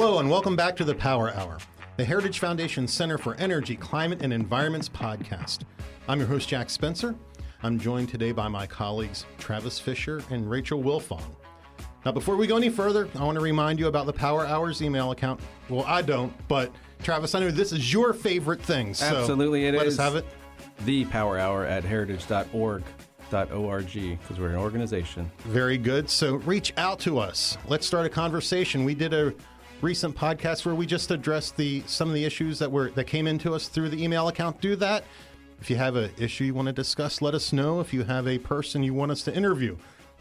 Hello, and welcome back to the Power Hour, the Heritage Foundation Center for Energy, Climate, and Environment's podcast. I'm your host, Jack Spencer. I'm joined today by my colleagues Travis Fisher and Rachael Wilfong. Now, before we go any further, I want to remind you about the Power Hours email account. Well, I don't, but Travis, I know this is your favorite thing. So Absolutely, it let is. us have it. The Power Hour at heritage.org. .org because we're an organization. Very good. So reach out to us. Let's start a conversation. We did a recent podcast where we just addressed the some of the issues that were that came into us through the email account. Do that. If you have an issue you want to discuss, let us know. If you have a person you want us to interview,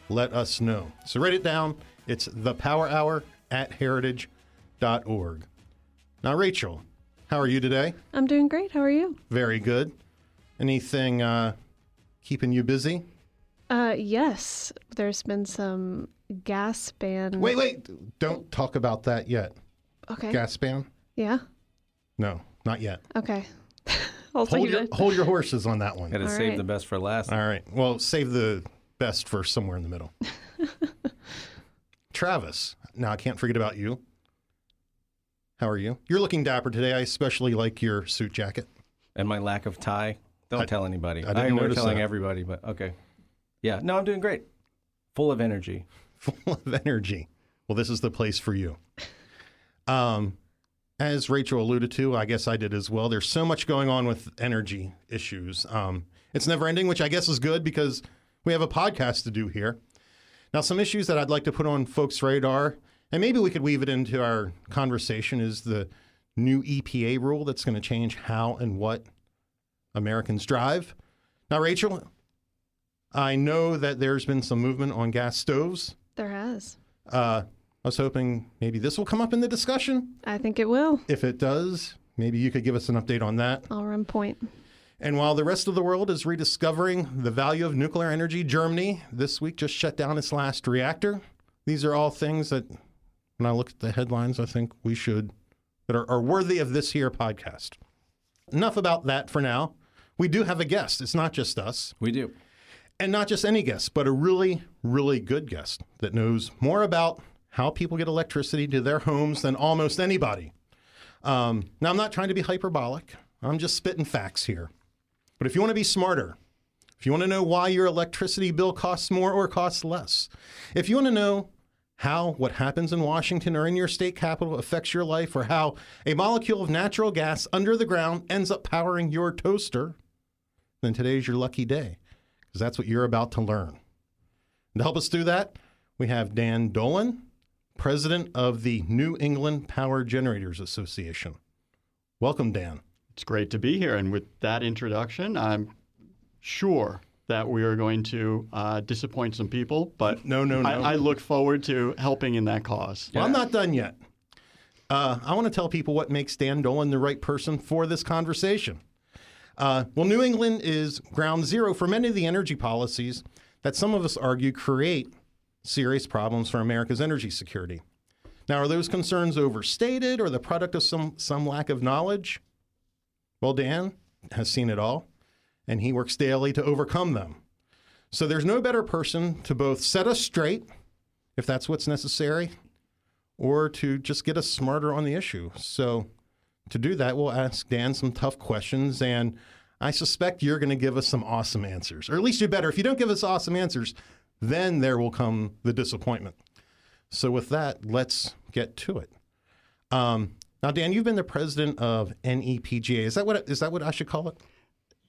let us know. So write it down. It's the Power Hour at heritage.org. Now, Rachael, how are you today? I'm doing great. How are you? Very good. Anything uh, keeping you busy? Uh, yes, there's been some gas ban. Wait, wait. Don't talk about that yet. Okay. Gas ban? Yeah. No, not yet. Okay. I'll Hold save your, hold your horses on that one. Got to All save right. the best for last. All right. Well, save the best for somewhere in the middle. Travis. Now, I can't forget about you. How are you? You're looking dapper today. I especially like your suit jacket. And my lack of tie. Don't I- tell anybody. I didn't know we're telling that. everybody, but okay. Yeah. No, I'm doing great. Full of energy. full of energy. Well, this is the place for you. Um, as Rachael alluded to, I guess I did as well. There's so much going on with energy issues. Um, it's never ending, which I guess is good because we have a podcast to do here. Now, some issues that I'd like to put on folks' radar, and maybe we could weave it into our conversation, is the new EPA rule that's going to change how and what Americans drive. Now, Rachael, I know that there's been some movement on gas stoves. There has. Uh, I was hoping maybe this will come up in the discussion. I think it will. If it does, maybe you could give us an update on that. I'll run point. And while the rest of the world is rediscovering the value of nuclear energy, Germany this week just shut down its last reactor. These are all things that, when I look at the headlines, I think we should, that are, are worthy of this here podcast. Enough about that for now. We do have a guest. It's not just us. We do. And not just any guest, but a really, really good guest that knows more about how people get electricity to their homes than almost anybody. Um, now, I'm not trying to be hyperbolic, I'm just spitting facts here. But if you want to be smarter, if you want to know why your electricity bill costs more or costs less, if you want to know how what happens in Washington or in your state capital affects your life, or how a molecule of natural gas under the ground ends up powering your toaster, then today's your lucky day because that's what you're about to learn. And to help us do that, we have Dan Dolan, president of the New England Power Generators Association. Welcome, Dan. It's great to be here. And with that introduction, I'm sure that we are going to uh, disappoint some people, but No, no, no. I, I look forward to helping in that cause. Well, I'm not done yet. Uh, I want to tell people what makes Dan Dolan the right person for this conversation. Uh, well, New England is ground zero for many of the energy policies that some of us argue create serious problems for America's energy security. Now, are those concerns overstated or the product of some, some lack of knowledge? Well, Dan has seen it all, and he works daily to overcome them. So there's no better person to both set us straight, if that's what's necessary, or to just get us smarter on the issue. So, to do that, we'll ask Dan some tough questions, and I suspect you're going to give us some awesome answers. Or at least you better. If you don't give us awesome answers, then there will come the disappointment. So, with that, let's get to it. Um, now, Dan, you've been the president of NEPGA. Is that what is that what I should call it?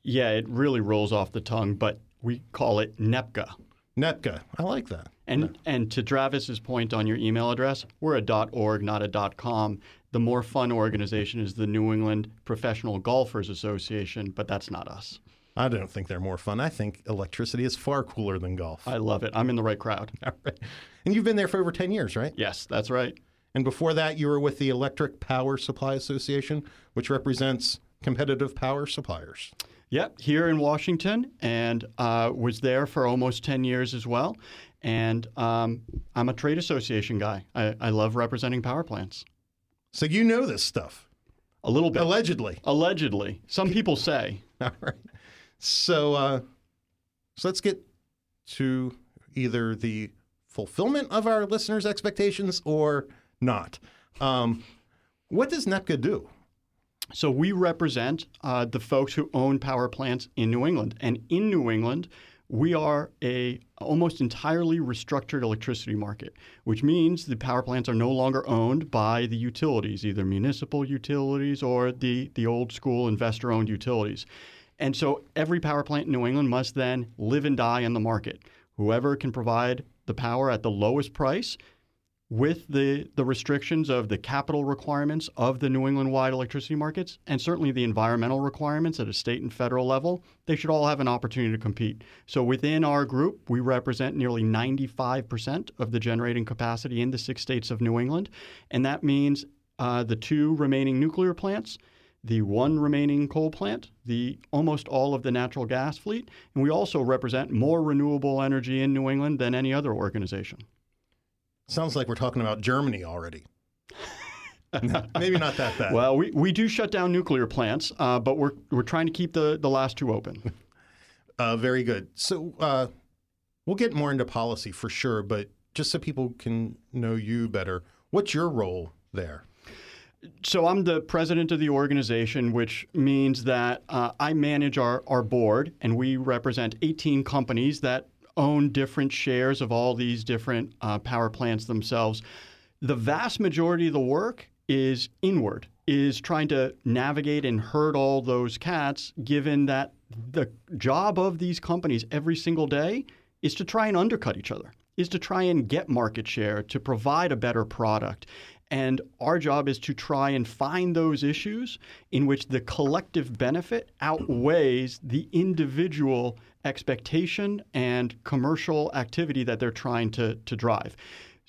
Yeah, it really rolls off the tongue, but we call it NEPGA. NEPGA. I like that. And and to Travis's point on your email address, we're a .org, not a .com. The more fun organization is the New England Professional Golfers Association, but that's not us. I don't think they're more fun. I think electricity is far cooler than golf. I love it. I'm in the right crowd. All right. And you've been there for over 10 years, right? Yes, that's right. And before that, you were with the Electric Power Supply Association, which represents competitive power suppliers. Yep, here in Washington, and uh, was there for almost 10 years as well. And um, I'm a trade association guy. I, I love representing power plants. So you know this stuff, A little bit. allegedly. Allegedly. Some people say. All right. So, uh, so let's get to either the fulfillment of our listeners' expectations or not. Um, what does NEPGA do? So we represent uh, the folks who own power plants in New England, and in New England, we are a almost entirely restructured electricity market, which means the power plants are no longer owned by the utilities, either municipal utilities or the the old school investor-owned utilities. And so every power plant in New England must then live and die in the market. Whoever can provide the power at the lowest price with the, the restrictions of the capital requirements of the New England wide electricity markets and certainly the environmental requirements at a state and federal level, they should all have an opportunity to compete. So within our group, we represent nearly 95% of the generating capacity in the six states of New England. And that means uh, the two remaining nuclear plants. The one remaining coal plant, the almost all of the natural gas fleet, and we also represent more renewable energy in New England than any other organization. Sounds like we're talking about Germany already. No, maybe not that bad. Well, we, we do shut down nuclear plants, uh, but we're, we're trying to keep the, the last two open. Uh, very good. So uh, we'll get more into policy for sure, but just so people can know you better, what's your role there? So I'm the president of the organization, which means that uh, I manage our, our board, and we represent 18 companies that own different shares of all these different uh, power plants themselves. The vast majority of the work is inward, is trying to navigate and herd all those cats, given that the job of these companies every single day is to try and undercut each other, is to try and get market share, to provide a better product. And our job is to try and find those issues in which the collective benefit outweighs the individual expectation and commercial activity that they're trying to, to drive.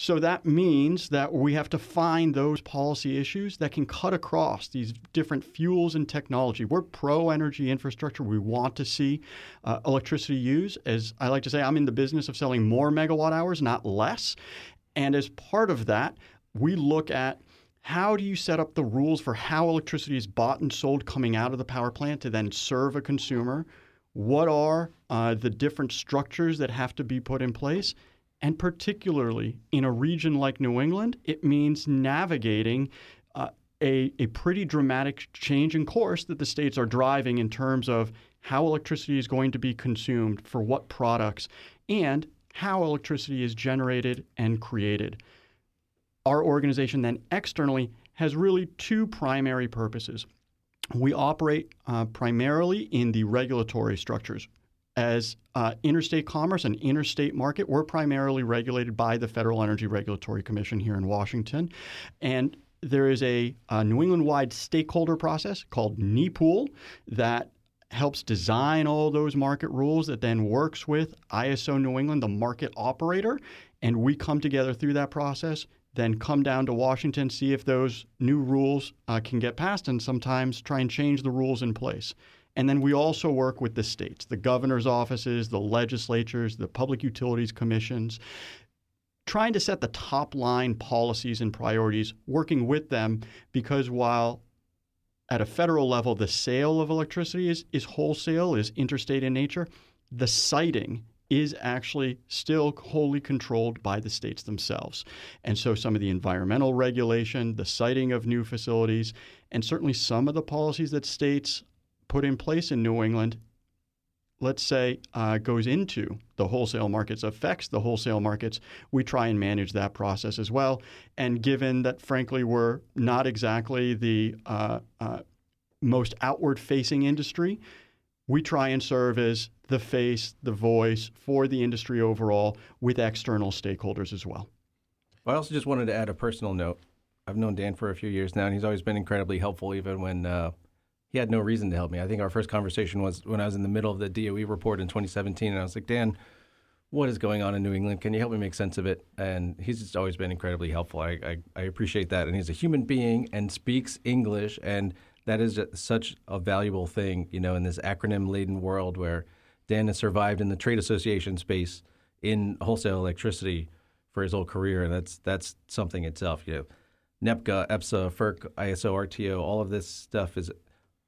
So that means that we have to find those policy issues that can cut across these different fuels and technology. We're pro energy infrastructure. We want to see uh, electricity used. As I like to say, I'm in the business of selling more megawatt hours, not less. And as part of that, we look at how do you set up the rules for how electricity is bought and sold coming out of the power plant to then serve a consumer? What are uh, the different structures that have to be put in place? And particularly in a region like New England, it means navigating uh, a, a pretty dramatic change in course that the states are driving in terms of how electricity is going to be consumed, for what products, and how electricity is generated and created. Our organization then externally has really two primary purposes. We operate uh, primarily in the regulatory structures. As uh, interstate commerce and interstate market, we're primarily regulated by the Federal Energy Regulatory Commission here in Washington. And there is a, a New England wide stakeholder process called NEPOOL that helps design all those market rules that then works with ISO New England, the market operator. And we come together through that process, then come down to Washington, see if those new rules uh, can get passed, and sometimes try and change the rules in place. And then we also work with the states, the governor's offices, the legislatures, the public utilities commissions, trying to set the top line policies and priorities, working with them because while at a federal level the sale of electricity is, is wholesale, is interstate in nature, the siting is actually still wholly controlled by the states themselves. And so some of the environmental regulation, the siting of new facilities, and certainly some of the policies that states put in place in New England, let's say, uh, goes into the wholesale markets, affects the wholesale markets, we try and manage that process as well. And given that, frankly, we're not exactly the uh, uh, most outward facing industry, we try and serve as the face, the voice for the industry overall with external stakeholders as well. I also just wanted to add a personal note. I've known Dan for a few years now, and he's always been incredibly helpful, even when uh, he had no reason to help me. I think our first conversation was when I was in the middle of the DOE report in 2017, and I was like, Dan, what is going on in New England? Can you help me make sense of it? And he's just always been incredibly helpful. I, I, I appreciate that. And he's a human being and speaks English. And that is such a valuable thing, you know, in this acronym laden world where Dan has survived in the trade association space in wholesale electricity for his whole career. And that's, that's something itself, you know. NEPGA, EPSA, FERC, ISO, RTO, all of this stuff is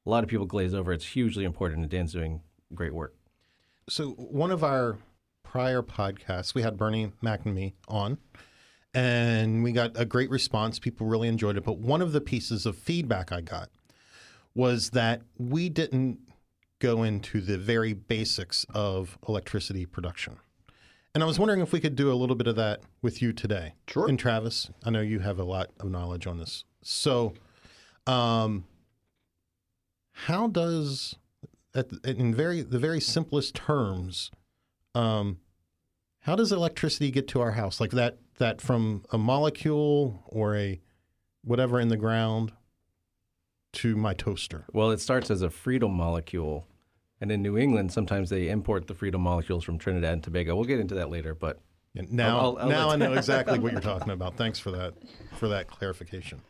a lot of people glaze over. It's hugely important, and Dan's doing great work. So one of our prior podcasts, we had Bernie McNamee on, and we got a great response. People really enjoyed it. But one of the pieces of feedback I got was that we didn't go into the very basics of electricity production. And I was wondering if we could do a little bit of that with you today. Sure. And Travis, I know you have a lot of knowledge on this. So, um, how does, at, in very the very simplest terms, um, how does electricity get to our house? Like that that from a molecule or a whatever in the ground to my toaster. Well, it starts as a freedom molecule. And in New England, sometimes they import the freedom molecules from Trinidad and Tobago. We'll get into that later, but And now I'll- I'll now I let- know exactly what you're talking about. Thanks for that for that clarification.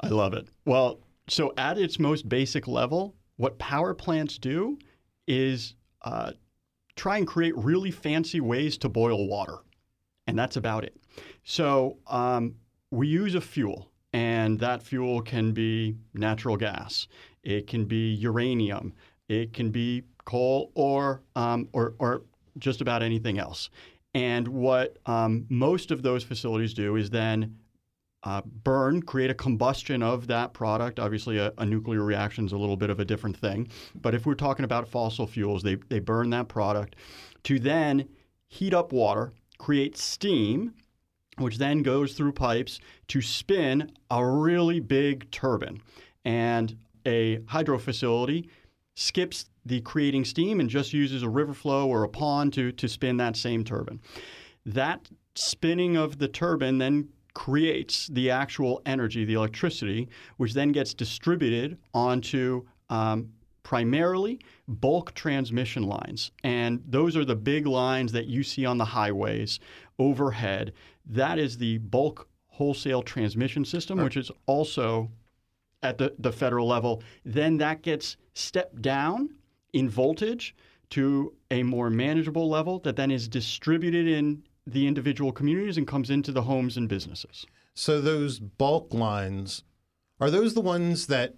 I love it. Well, so at its most basic level, what power plants do is uh, try and create really fancy ways to boil water. And that's about it. So um, we use a fuel, and that fuel can be natural gas, it can be uranium, it can be coal, or, um, or, or just about anything else. And what um, most of those facilities do is then uh, burn, create a combustion of that product. Obviously, a, a nuclear reaction is a little bit of a different thing. But if we're talking about fossil fuels, they, they burn that product to then heat up water, create steam, which then goes through pipes to spin a really big turbine. And a hydro facility skips the creating steam and just uses a river flow or a pond to, to spin that same turbine. That spinning of the turbine then creates the actual energy, the electricity, which then gets distributed onto um, primarily bulk transmission lines. And those are the big lines that you see on the highways overhead. That is the bulk wholesale transmission system, which is also at the, the federal level. Then that gets stepped down in voltage to a more manageable level that then is distributed in the individual communities and comes into the homes and businesses. So those bulk lines are those the ones that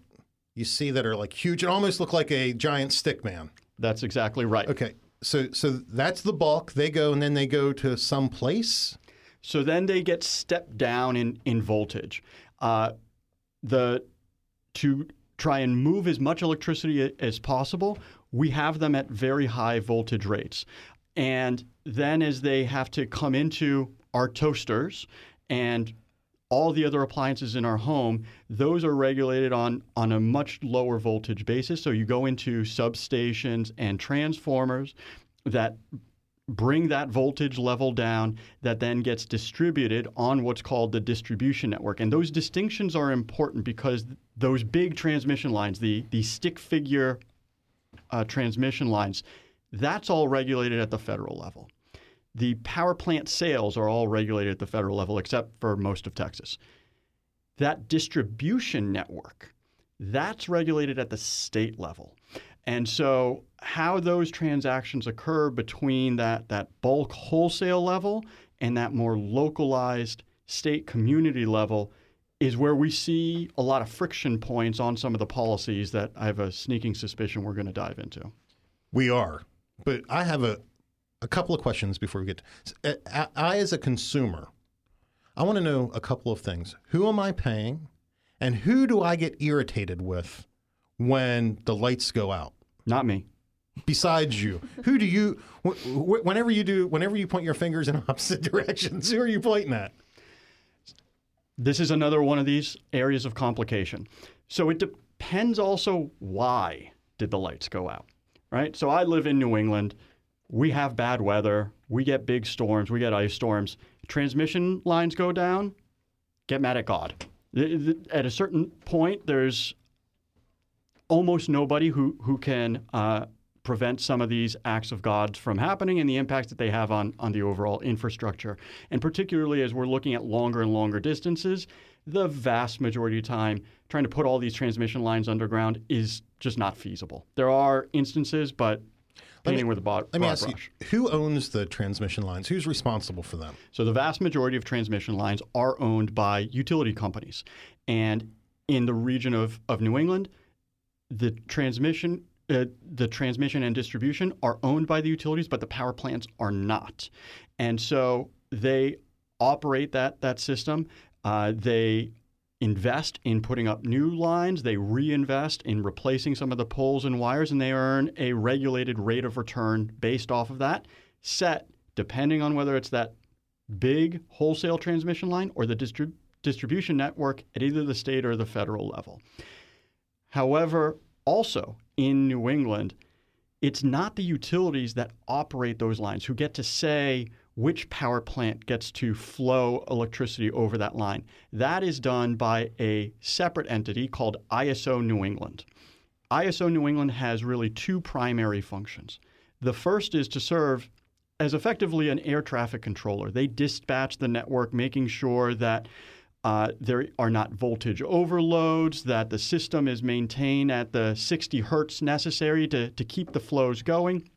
you see that are like huge and almost look like a giant stick man. That's exactly right. Okay. So so that's the bulk. They go and then they go to some place. So then they get stepped down in, in voltage. Uh, the to try and move as much electricity as possible, we have them at very high voltage rates. And then as they have to come into our toasters and all the other appliances in our home, those are regulated on, on a much lower voltage basis. So you go into substations and transformers that bring that voltage level down that then gets distributed on what's called the distribution network. And those distinctions are important because those big transmission lines, the, the stick figure uh, transmission lines, that's all regulated at the federal level. The power plant sales are all regulated at the federal level, except for most of Texas. That distribution network, that's regulated at the state level. And so, how those transactions occur between that, that bulk wholesale level and that more localized state community level is where we see a lot of friction points on some of the policies that I have a sneaking suspicion we're going to dive into. We are. But I have a a couple of questions before we get to I, I as a consumer, I want to know a couple of things. Who am I paying? And who do I get irritated with when the lights go out? Not me. besides you who do you wh- wh- whenever you do whenever you point your fingers in opposite directions who are you pointing at This is another one of these areas of complication. So it depends also why did the lights go out, right? So I live in New England. We have bad weather. We get big storms. We get ice storms. Transmission lines go down. Get mad at God. At a certain point, there's almost nobody who who can uh, prevent some of these acts of God from happening and the impacts that they have on, on the overall infrastructure. And particularly as we're looking at longer and longer distances, the vast majority of time, trying to put all these transmission lines underground is just not feasible. There are instances, but painting with a broad, Let me ask brush. you, who owns the transmission lines? Who's responsible for them? So the vast majority of transmission lines are owned by utility companies. And in the region of, of New England, the transmission uh, the transmission and distribution are owned by the utilities, but the power plants are not. And so they operate that that system. Uh, they invest in putting up new lines. They reinvest in replacing some of the poles and wires, and they earn a regulated rate of return based off of that, set depending on whether it's that big wholesale transmission line or the distrib- distribution network at either the state or the federal level. However, also in New England, it's not the utilities that operate those lines who get to say which power plant gets to flow electricity over that line. That is done by a separate entity called ISO New England. ISO New England has really two primary functions. The first is to serve as effectively an air traffic controller. They dispatch the network, making sure that uh, there are not voltage overloads, that the system is maintained at the 60 hertz necessary to, to keep the flows going,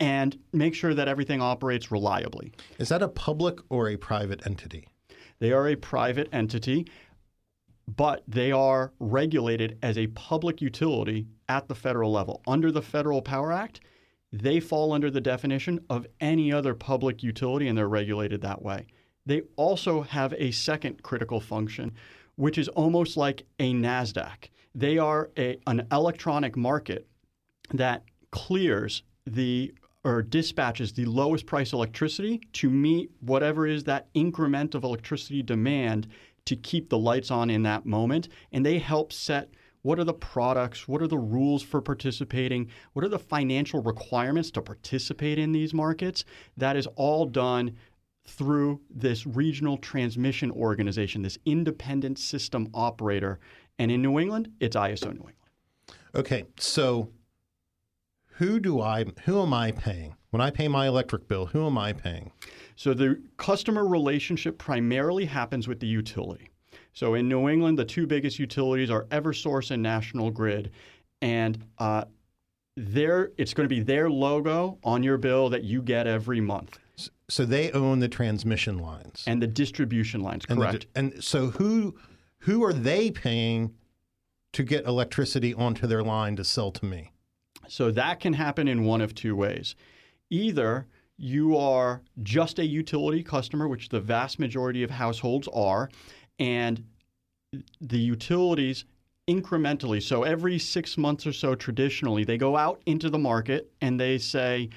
and make sure that everything operates reliably. Is that a public or a private entity? They are a private entity, but they are regulated as a public utility at the federal level. Under the Federal Power Act, they fall under the definition of any other public utility and they're regulated that way. They also have a second critical function, which is almost like a NASDAQ. They are a, an electronic market that clears the or dispatches the lowest price electricity to meet whatever is that increment of electricity demand to keep the lights on in that moment. And they help set what are the products, what are the rules for participating, what are the financial requirements to participate in these markets. That is all done through this regional transmission organization, this independent system operator. And in New England, it's ISO New England. Okay, so who do I who am I paying? When I pay my electric bill, who am I paying? So the customer relationship primarily happens with the utility. So in New England, the two biggest utilities are EverSource and National Grid, and uh, their it's going to be their logo on your bill that you get every month, So they own the transmission lines. and the distribution lines. And the- Correct. and so who who are they paying to get electricity onto their line to sell to me? So that can happen in one of two ways. Either you are just a utility customer, which the vast majority of households are, and the utilities incrementally, so every six months or so traditionally, they go out into the market and they say,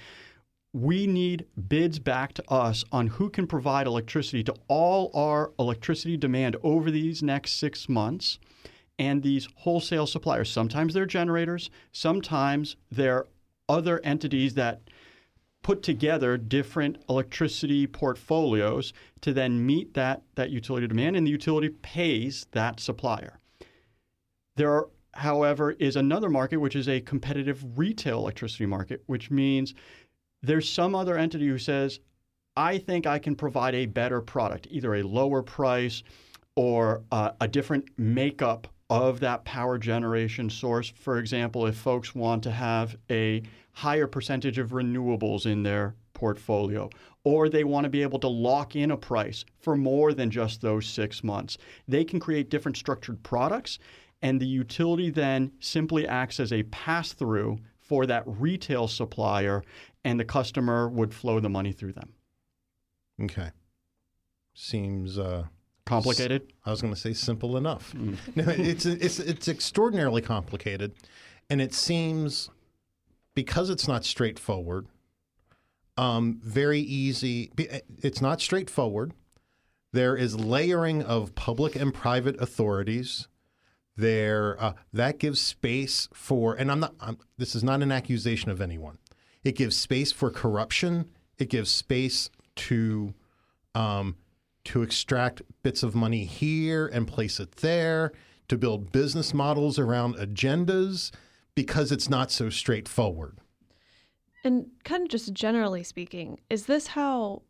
we need bids back to us on who can provide electricity to all our electricity demand over these next six months. And these wholesale suppliers, sometimes they're generators, sometimes they're other entities that put together different electricity portfolios to then meet that, that utility demand, and the utility pays that supplier. There, are, however, is another market which is a competitive retail electricity market, which means there's some other entity who says, I think I can provide a better product, either a lower price or uh, a different makeup of that power generation source. For example, if folks want to have a higher percentage of renewables in their portfolio, or they want to be able to lock in a price for more than just those six months, they can create different structured products. And the utility then simply acts as a pass through for that retail supplier, and the customer would flow the money through them. Okay. Seems uh Complicated? I was going to say simple enough. Mm. No, it's it's it's extraordinarily complicated, and it seems because it's not straightforward. Um, very easy. It's not straightforward. There is layering of public and private authorities. There uh, that gives space for, and I'm not. I'm, this is not an accusation of anyone. It gives space for corruption. It gives space to um, to extract bits of money here and place it there, to build business models around agendas because it's not so straightforward. And kind of just generally speaking, is this how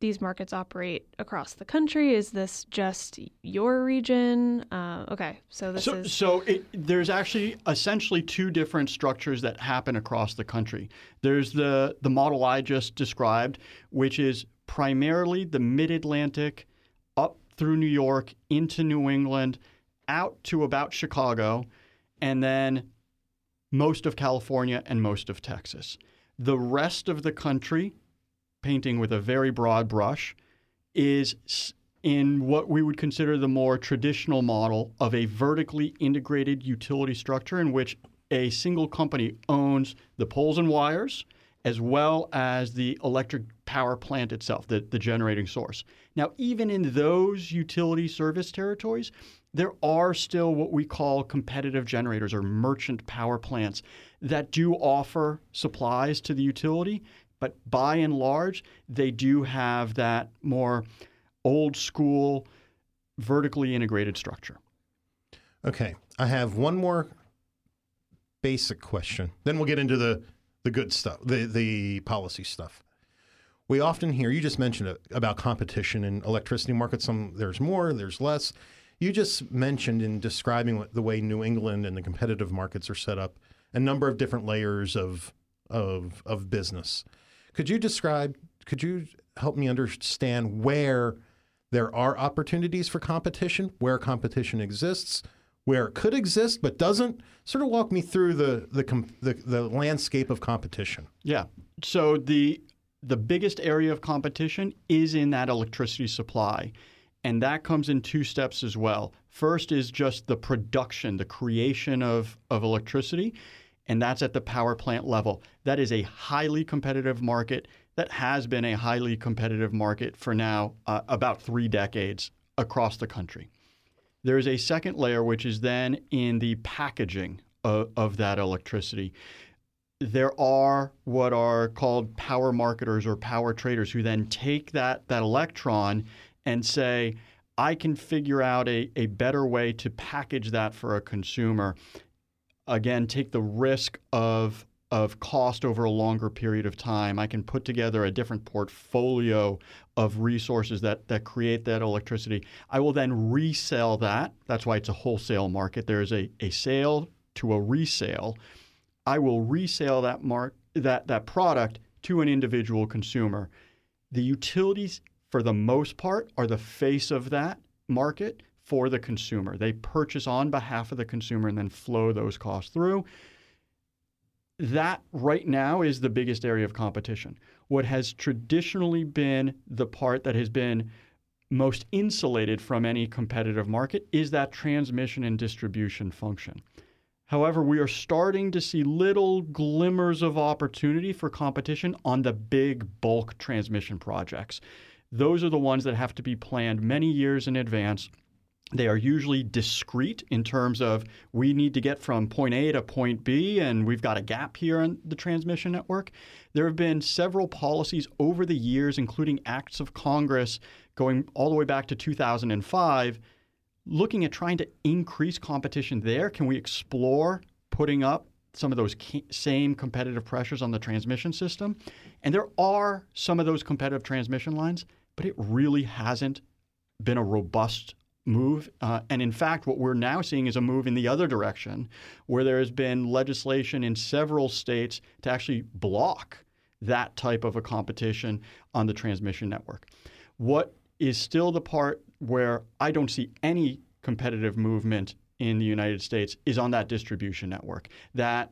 these markets operate across the country? Is this just your region? Uh, okay, so this so, is so it, there's actually essentially two different structures that happen across the country. There's the the model I just described, which is primarily the Mid-Atlantic up through New York into New England, out to about Chicago, and then most of California and most of Texas. The rest of the country, painting with a very broad brush, is in what we would consider the more traditional model of a vertically integrated utility structure in which a single company owns the poles and wires as well as the electric power plant itself, the, the generating source. Now, even in those utility service territories, there are still what we call competitive generators or merchant power plants that do offer supplies to the utility, but by and large, they do have that more old school, vertically integrated structure. Okay, I have one more basic question. Then we'll get into the the good stuff, the the policy stuff. We often hear you just mentioned it about competition in electricity markets. Some there's more, there's less. You just mentioned in describing the way New England and the competitive markets are set up, a number of different layers of of of business. Could you describe? Could you help me understand where there are opportunities for competition, where competition exists, where it could exist but doesn't? Sort of walk me through the the the, the landscape of competition. Yeah. So the the biggest area of competition is in that electricity supply. And that comes in two steps as well. First is just the production, the creation of, of electricity, and that's at the power plant level. That is a highly competitive market that has been a highly competitive market for now uh, about three decades across the country. There is a second layer, which is then in the packaging of, of that electricity there are what are called power marketers or power traders who then take that, that electron and say, I can figure out a, a better way to package that for a consumer. Again, take the risk of, of cost over a longer period of time. I can put together a different portfolio of resources that, that create that electricity. I will then resell that. That's why it's a wholesale market. There is a, a sale to a resale. I will resell that mark that that product to an individual consumer. The utilities, for the most part, are the face of that market for the consumer. They purchase on behalf of the consumer and then flow those costs through. That right now is the biggest area of competition. What has traditionally been the part that has been most insulated from any competitive market is that transmission and distribution function. However, we are starting to see little glimmers of opportunity for competition on the big bulk transmission projects. Those are the ones that have to be planned many years in advance. They are usually discrete in terms of we need to get from point A to point B, and we've got a gap here in the transmission network. There have been several policies over the years, including acts of Congress going all the way back to 2005, looking at trying to increase competition there. Can we explore putting up some of those same competitive pressures on the transmission system? And there are some of those competitive transmission lines, but it really hasn't been a robust move. Uh, and in fact, what we're now seeing is a move in the other direction, where there has been legislation in several states to actually block that type of a competition on the transmission network. What is still the part where I don't see any competitive movement in the United States is on that distribution network. That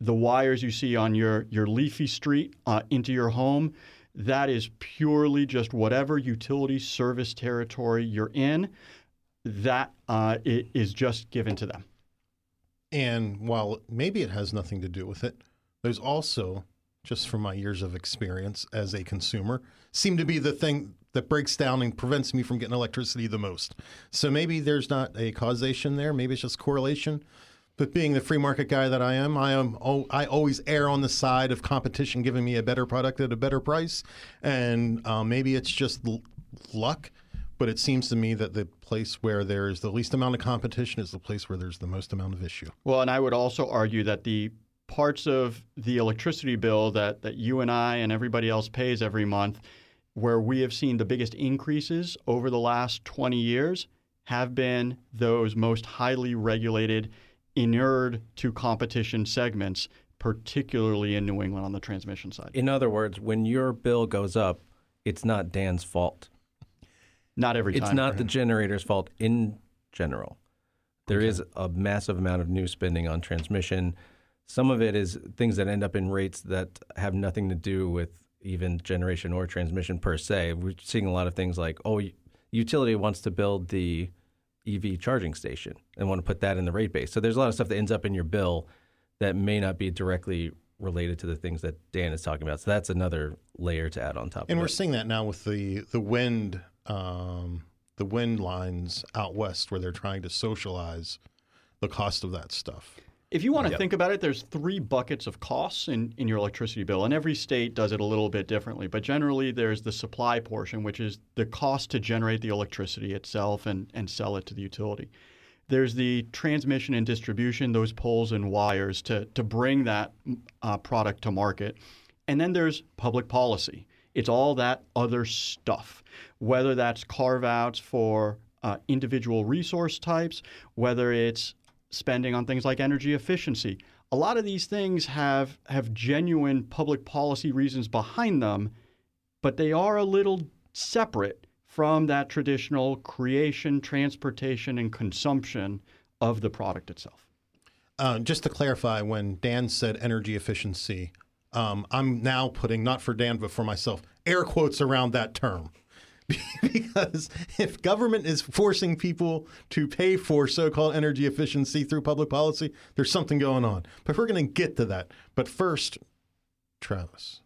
the wires you see on your, your leafy street uh, into your home, that is purely just whatever utility service territory you're in, that uh, is just given to them. And while maybe it has nothing to do with it, there's also, just from my years of experience as a consumer, seem to be the thing that breaks down and prevents me from getting electricity the most. So maybe there's not a causation there. Maybe it's just correlation. But being the free market guy that I am, I am I always err on the side of competition giving me a better product at a better price, and uh, maybe it's just l- luck. But it seems to me that the place where there's the least amount of competition is the place where there's the most amount of issue. Well, and I would also argue that the parts of the electricity bill that, that you and I and everybody else pays every month where we have seen the biggest increases over the last 20 years have been those most highly regulated, inured to competition segments, particularly in New England on the transmission side. In other words, when your bill goes up, it's not Dan's fault. Not every time. It's not the generator's fault in general. There is a massive amount of new spending on transmission. Some of it is things that end up in rates that have nothing to do with even generation or transmission per se. We're seeing a lot of things like, oh, utility wants to build the EV charging station and want to put that in the rate base. So there's a lot of stuff that ends up in your bill that may not be directly related to the things that Dan is talking about. So that's another layer to add on top. And we're it. seeing that now with the the wind um, the wind lines out west, where they're trying to socialize the cost of that stuff. If you want to think about it, there's three buckets of costs in, in your electricity bill, and every state does it a little bit differently. But generally, there's the supply portion, which is the cost to generate the electricity itself and, and sell it to the utility. There's the transmission and distribution, those poles and wires to, to bring that uh, product to market. And then there's public policy. It's all that other stuff, whether that's carve outs for uh, individual resource types, whether it's spending on things like energy efficiency. A lot of these things have have genuine public policy reasons behind them, but they are a little separate from that traditional creation, transportation, and consumption of the product itself. Uh, just to clarify, when Dan said energy efficiency, um, I'm now putting not for Dan but for myself air quotes around that term. because if government is forcing people to pay for so-called energy efficiency through public policy, there's something going on. But we're going to get to that. But first, Travis.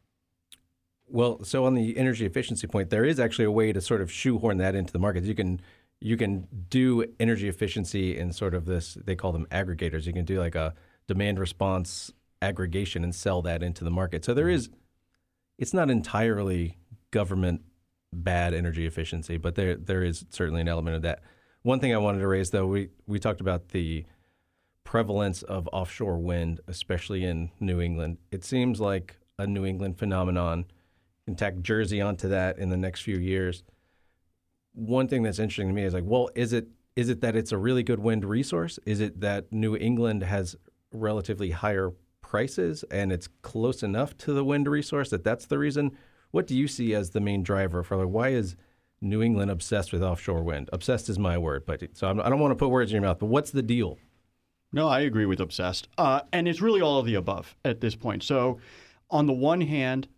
Well, so on the energy efficiency point, there is actually a way to sort of shoehorn that into the market. You can you can do energy efficiency in sort of this they call them aggregators. You can do like a demand response aggregation and sell that into the market. So there is it's not entirely government bad energy efficiency, but there there is certainly an element of that. One thing I wanted to raise though, we we talked about the prevalence of offshore wind, especially in New England. It seems like a New England phenomenon can tack Jersey onto that in the next few years. One thing that's interesting to me is like, well, is it is it that it's a really good wind resource? Is it that New England has relatively higher prices and it's close enough to the wind resource that that's the reason? What do you see as the main driver for like why is New England obsessed with offshore wind? Obsessed is my word, but so I'm, I do not want to put words in your mouth. But what's the deal? No, I agree with obsessed, uh, and it's really all of the above at this point. So, on the one hand,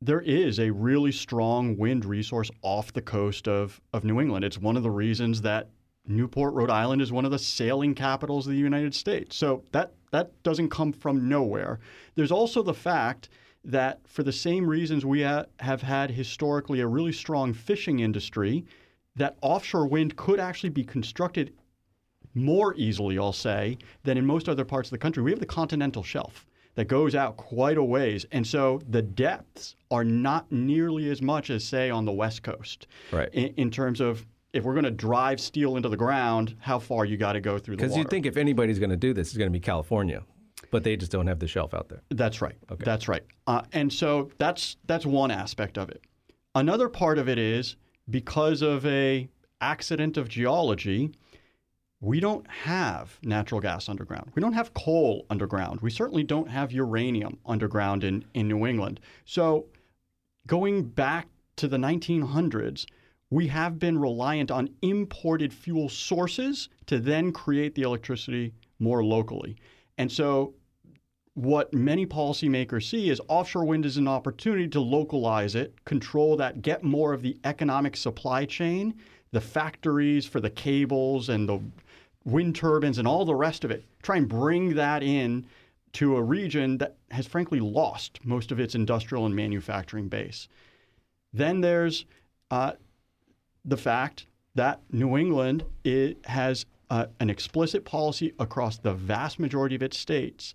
there is a really strong wind resource off the coast of, of New England. It's one of the reasons that Newport, Rhode Island is one of the sailing capitals of the United States. So that that doesn't come from nowhere. There's also the fact that for the same reasons we ha- have had historically a really strong fishing industry, that offshore wind could actually be constructed more easily, I'll say, than in most other parts of the country. We have the continental shelf that goes out quite a ways. And so the depths are not nearly as much as, say, on the West Coast. Right. In, in terms of if we're going to drive steel into the ground, how far you got to go through the water. Because you think if anybody's going to do this, it's going to be California, but they just don't have the shelf out there. That's right. Okay. That's right. Uh, and so that's that's one aspect of it. Another part of it is because of a accident of geology, we don't have natural gas underground. We don't have coal underground. We certainly don't have uranium underground in, in New England. So, going back to the 1900s, we have been reliant on imported fuel sources to then create the electricity more locally. And so, what many policymakers see is offshore wind is an opportunity to localize it, control that, get more of the economic supply chain, the factories for the cables and the wind turbines and all the rest of it. Try and bring that in to a region that has frankly lost most of its industrial and manufacturing base. Then there's uh, the fact that New England has uh, an explicit policy across the vast majority of its states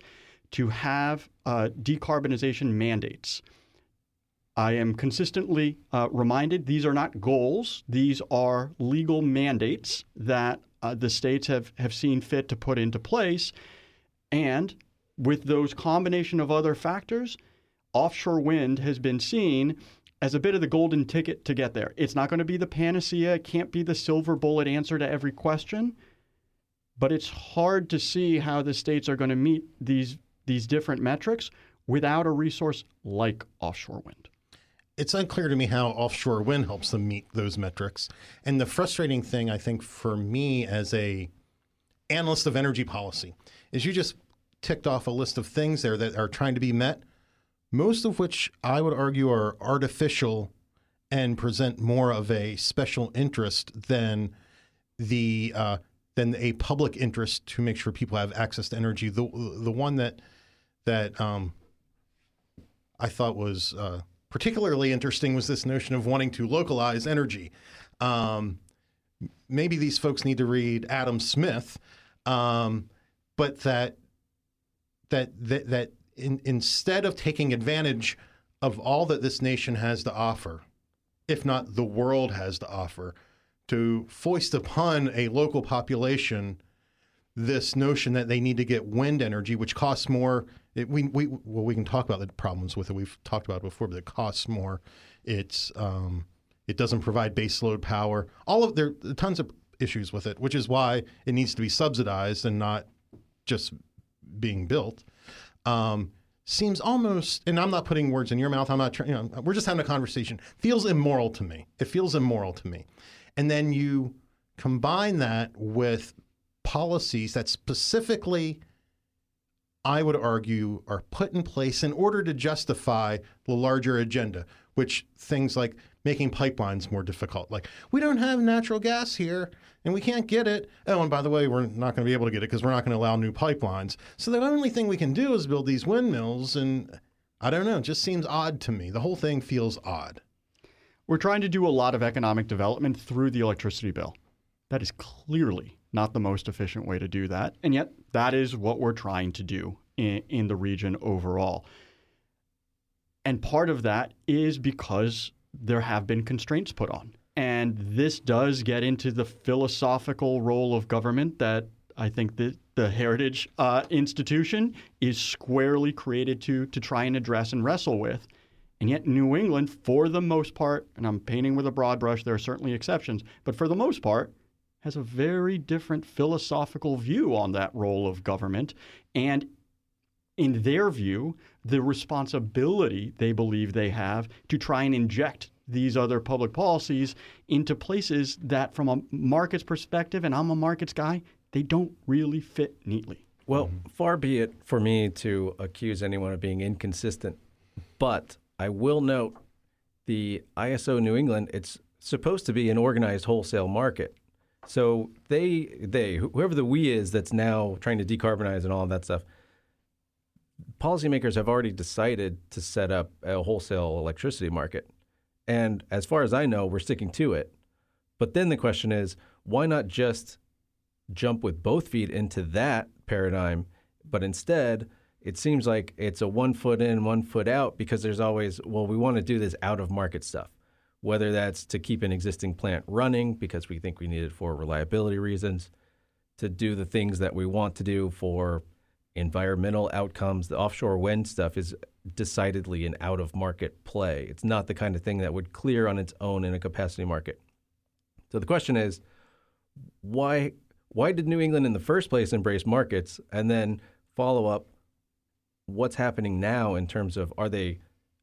to have uh, decarbonization mandates. I am consistently uh, reminded these are not goals, these are legal mandates that uh, the states have, have seen fit to put into place. And with those combination of other factors, offshore wind has been seen as a bit of the golden ticket to get there. It's not going to be the panacea, it can't be the silver bullet answer to every question, but it's hard to see how the states are going to meet these these different metrics without a resource like offshore wind. It's unclear to me how offshore wind helps them meet those metrics. And the frustrating thing, I think, for me as a analyst of energy policy, is you just ticked off a list of things there that are trying to be met, most of which I would argue are artificial and present more of a special interest than the uh, than a public interest to make sure people have access to energy. The the one that that um, I thought was uh, particularly interesting was this notion of wanting to localize energy. Um, maybe these folks need to read Adam Smith, um, but that that that, that in, instead of taking advantage of all that this nation has to offer, if not the world has to offer, to foist upon a local population this notion that they need to get wind energy, which costs more. It, we, we, well, we can talk about the problems with it. We've talked about it before, but it costs more. It's um, it doesn't provide baseload power. All of there are tons of issues with it, which is why it needs to be subsidized and not just being built. Um, seems almost, and I'm not putting words in your mouth. I'm not. You know, we're just having a conversation. Feels immoral to me. It feels immoral to me. And then you combine that with policies that specifically, I would argue, are put in place in order to justify the larger agenda, which things like making pipelines more difficult. Like, we don't have natural gas here and we can't get it. Oh, and by the way, we're not going to be able to get it because we're not going to allow new pipelines. So the only thing we can do is build these windmills. And I don't know, it just seems odd to me. The whole thing feels odd. We're trying to do a lot of economic development through the electricity bill. That is clearly not the most efficient way to do that. And yet, that is what we're trying to do in, in the region overall. And part of that is because there have been constraints put on. And this does get into the philosophical role of government that I think that the Heritage uh, Institution is squarely created to, to try and address and wrestle with. And yet, New England, for the most part, and I'm painting with a broad brush, there are certainly exceptions, but for the most part, has a very different philosophical view on that role of government. And in their view, the responsibility they believe they have to try and inject these other public policies into places that, from a market's perspective, and I'm a markets guy, they don't really fit neatly. Well, mm-hmm. far be it for me to accuse anyone of being inconsistent, but I will note the ISO New England, it's supposed to be an organized wholesale market. So they, they, whoever the we is that's now trying to decarbonize and all of that stuff, policymakers have already decided to set up a wholesale electricity market. And as far as I know, we're sticking to it. But then the question is, why not just jump with both feet into that paradigm? But instead, it seems like it's a one foot in, one foot out because there's always, well, we want to do this out of market stuff whether that's to keep an existing plant running because we think we need it for reliability reasons, to do the things that we want to do for environmental outcomes. The offshore wind stuff is decidedly an out of market play. It's not the kind of thing that would clear on its own in a capacity market. So the question is why why did New England in the first place embrace markets and then follow up what's happening now in terms of are they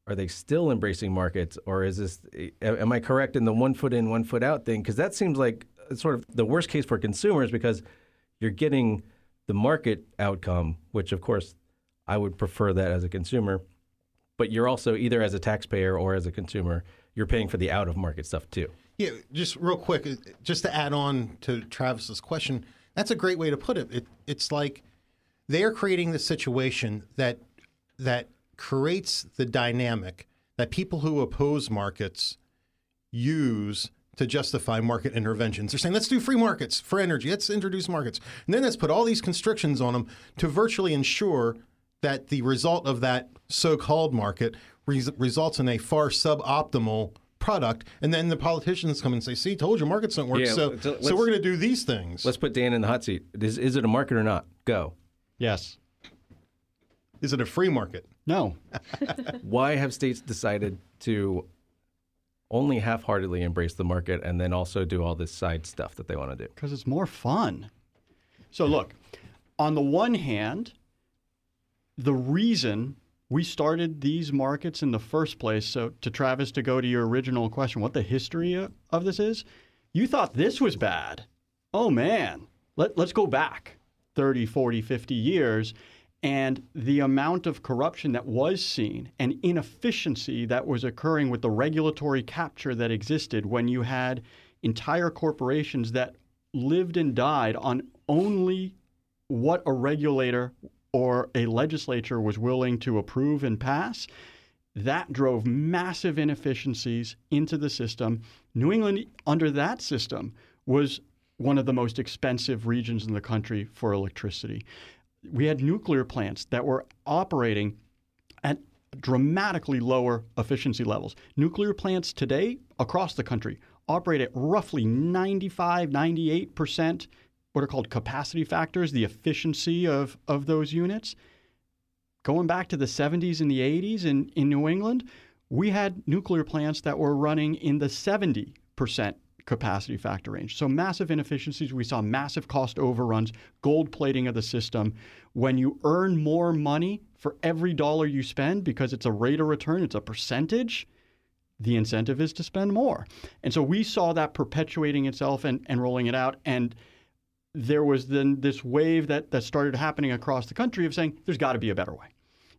are they still embracing markets, or is this? Am I correct in the one foot in, one foot out thing? Because that seems like sort of the worst case for consumers because you're getting the market outcome, which of course I would prefer that as a consumer. But you're also either as a taxpayer or as a consumer, you're paying for the out of market stuff too. Yeah, just real quick, uh, just to add on to Travis's question, that's a great way to put it. it it's like they're creating the situation that that creates the dynamic that people who oppose markets use to justify market interventions. They're saying, let's do free markets for energy, let's introduce markets. And then let's put all these constrictions on them to virtually ensure that the result of that so called market res- results in a far suboptimal product. And then the politicians come and say, see, told you markets don't work. Yeah, so, so we're going to do these things. Let's put Dan in the hot seat. Is, is it a market or not? Go. Yes. Is it a free market? No. Why have states decided to only half-heartedly embrace the market and then also do all this side stuff that they want to do? Because it's more fun. So, look, on the one hand, the reason we started these markets in the first place, so to Travis, to go to your original question, what the history of, of this is, you thought this was bad. Oh man, Let, let's go back 30, 40, 50 years. And the amount of corruption that was seen and inefficiency that was occurring with the regulatory capture that existed when you had entire corporations that lived and died on only what a regulator or a legislature was willing to approve and pass, that drove massive inefficiencies into the system. New England, under that system, was one of the most expensive regions in the country for electricity. We had nuclear plants that were operating at dramatically lower efficiency levels. Nuclear plants today across the country operate at roughly 95, 98% what are called capacity factors, the efficiency of, of those units. Going back to the 70s and the 80s in, in New England, we had nuclear plants that were running in the 70% capacity factor range. So massive inefficiencies. We saw massive cost overruns, gold plating of the system. When you earn more money for every dollar you spend because it's a rate of return, it's a percentage, the incentive is to spend more. And so we saw that perpetuating itself and, and rolling it out. And there was then this wave that, that started happening across the country of saying there's got to be a better way.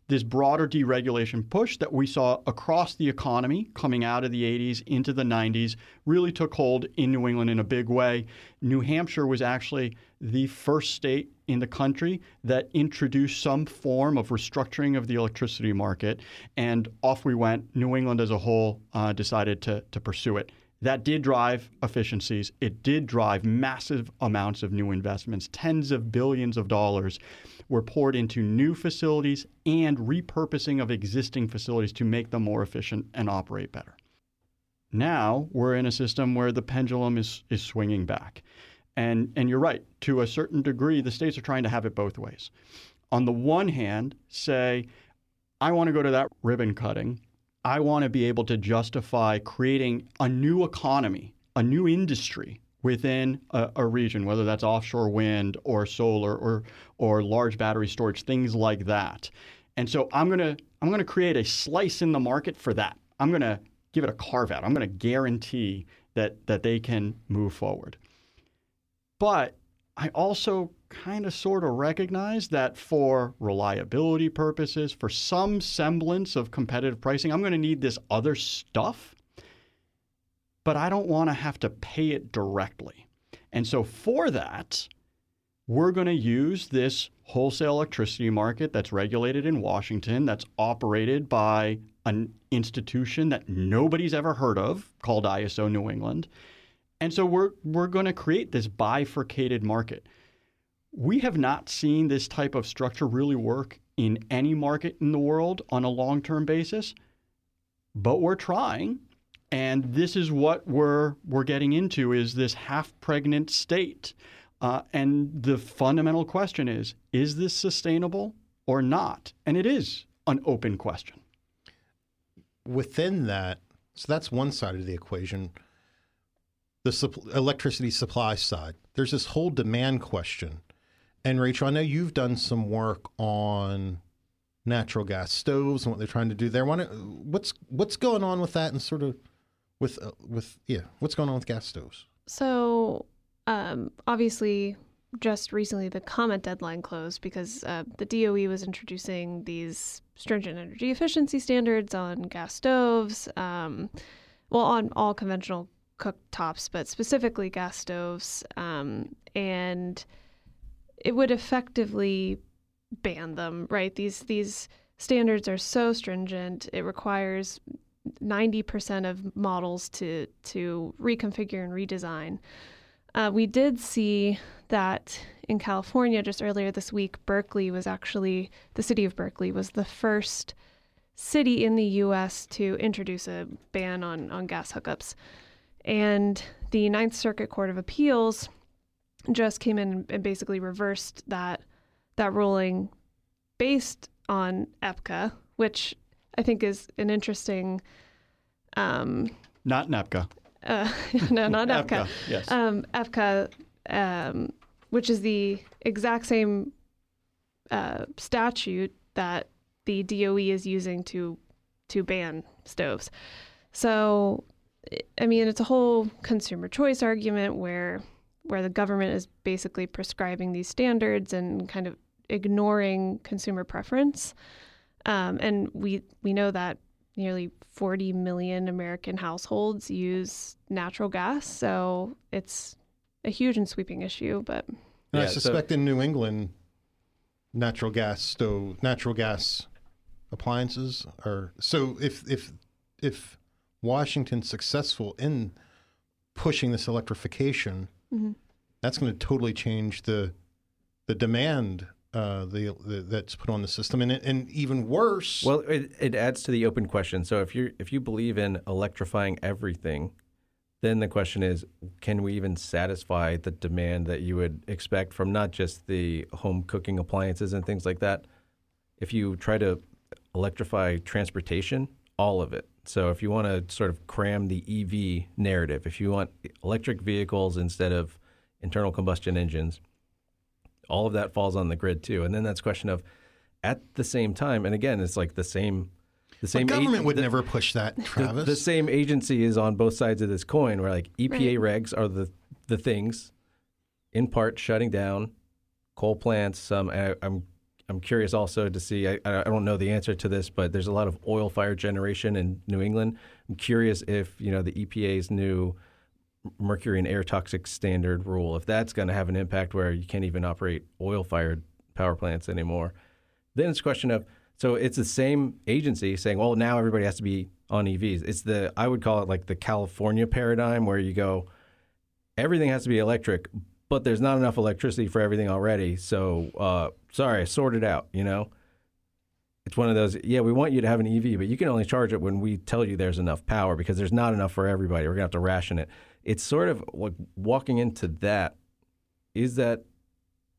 This broader deregulation push that we saw across the economy coming out of the 80s into the 90s really took hold in New England in a big way. New Hampshire was actually the first state in the country that introduced some form of restructuring of the electricity market, and off we went. New England as a whole uh, decided to, to pursue it. That did drive efficiencies. It did drive massive amounts of new investments. Tens of billions of dollars were poured into new facilities and repurposing of existing facilities to make them more efficient and operate better. Now we're in a system where the pendulum is, is swinging back. And, and you're right, to a certain degree, the states are trying to have it both ways. On the one hand, say, I want to go to that ribbon cutting I want to be able to justify creating a new economy, a new industry within a, a, region, whether that's offshore wind or solar or or large battery storage, things like that. And so I'm gonna I'm gonna create a slice in the market for that. I'm gonna give it a carve out. I'm gonna guarantee that that they can move forward. But I also kind of sort of recognize that for reliability purposes, for some semblance of competitive pricing, I'm going to need this other stuff, but I don't want to have to pay it directly. And so for that, we're going to use this wholesale electricity market that's regulated in Washington, that's operated by an institution that nobody's ever heard of called ISO New England. And so we're, we're going to create this bifurcated market. We have not seen this type of structure really work in any market in the world on a long term basis, but we're trying. And this is what we're, we're getting into is this half pregnant state. Uh, and the fundamental question is is this sustainable or not? And it is an open question. Within that, so that's one side of the equation the electricity supply side. There's this whole demand question. And Rachael, I know you've done some work on natural gas stoves and what they're trying to do there. What's what's going on with that and sort of with uh, with yeah, what's going on with gas stoves? So, um, obviously, just recently the comment deadline closed because uh, the DOE was introducing these stringent energy efficiency standards on gas stoves. Um, well, on all conventional cooktops, but specifically gas stoves. Um, and it would effectively ban them, right? These these standards are so stringent. It requires 90% of models to to reconfigure and redesign. Uh, we did see that in California just earlier this week, Berkeley was actually the city of Berkeley was the first city in the U.S. to introduce a ban on on gas hookups. And the Ninth Circuit Court of Appeals just came in and basically reversed that that ruling based on EPCA, which I think is an interesting. Um, Not NEPCA. uh, no, not EPCA. EPCA, yes. Um, EPCA, um, which is the exact same uh, statute that the DOE is using to to ban stoves. So, I mean, it's a whole consumer choice argument where where the government is basically prescribing these standards and kind of ignoring consumer preference. Um, and we we know that nearly 40 million American households use natural gas, so it's a huge and sweeping issue. But And I Yeah, so- suspect in New England, natural gas stove, natural gas appliances are so. If if if Washington's successful in pushing this electrification, Mm-hmm. that's going to totally change the the demand uh, the, the that's put on the system, and and even worse. Well, it, it adds to the open question. So if you if you believe in electrifying everything, then the question is, can we even satisfy the demand that you would expect from not just the home cooking appliances and things like that? If you try to electrify transportation, all of it. So if you want to sort of cram the EV narrative, if you want electric vehicles instead of internal combustion engines, all of that falls on the grid too. And then that's a question of at the same time, and again, it's like the same the the same government ag- would the- never push that, Travis. the same agency is on both sides of this coin where like EPA regs are the the things in part shutting down coal plants some I, I'm I'm curious also to see I, I don't know the answer to this but there's a lot of oil fired generation in New England I'm curious if you know the EPA's new mercury and air toxic standard rule if that's going to have an impact where you can't even operate oil fired power plants anymore then it's a question of so it's the same agency saying, well, now everybody has to be on EVs. It's the I would call it like the California paradigm where you go, everything has to be electric, but there's not enough electricity for everything already. So uh, sorry, sort it out. You know, it's one of those. Yeah, we want you to have an EV, but you can only charge it when we tell you there's enough power because there's not enough for everybody. We're gonna have to ration it. It's sort of like walking into that. Is that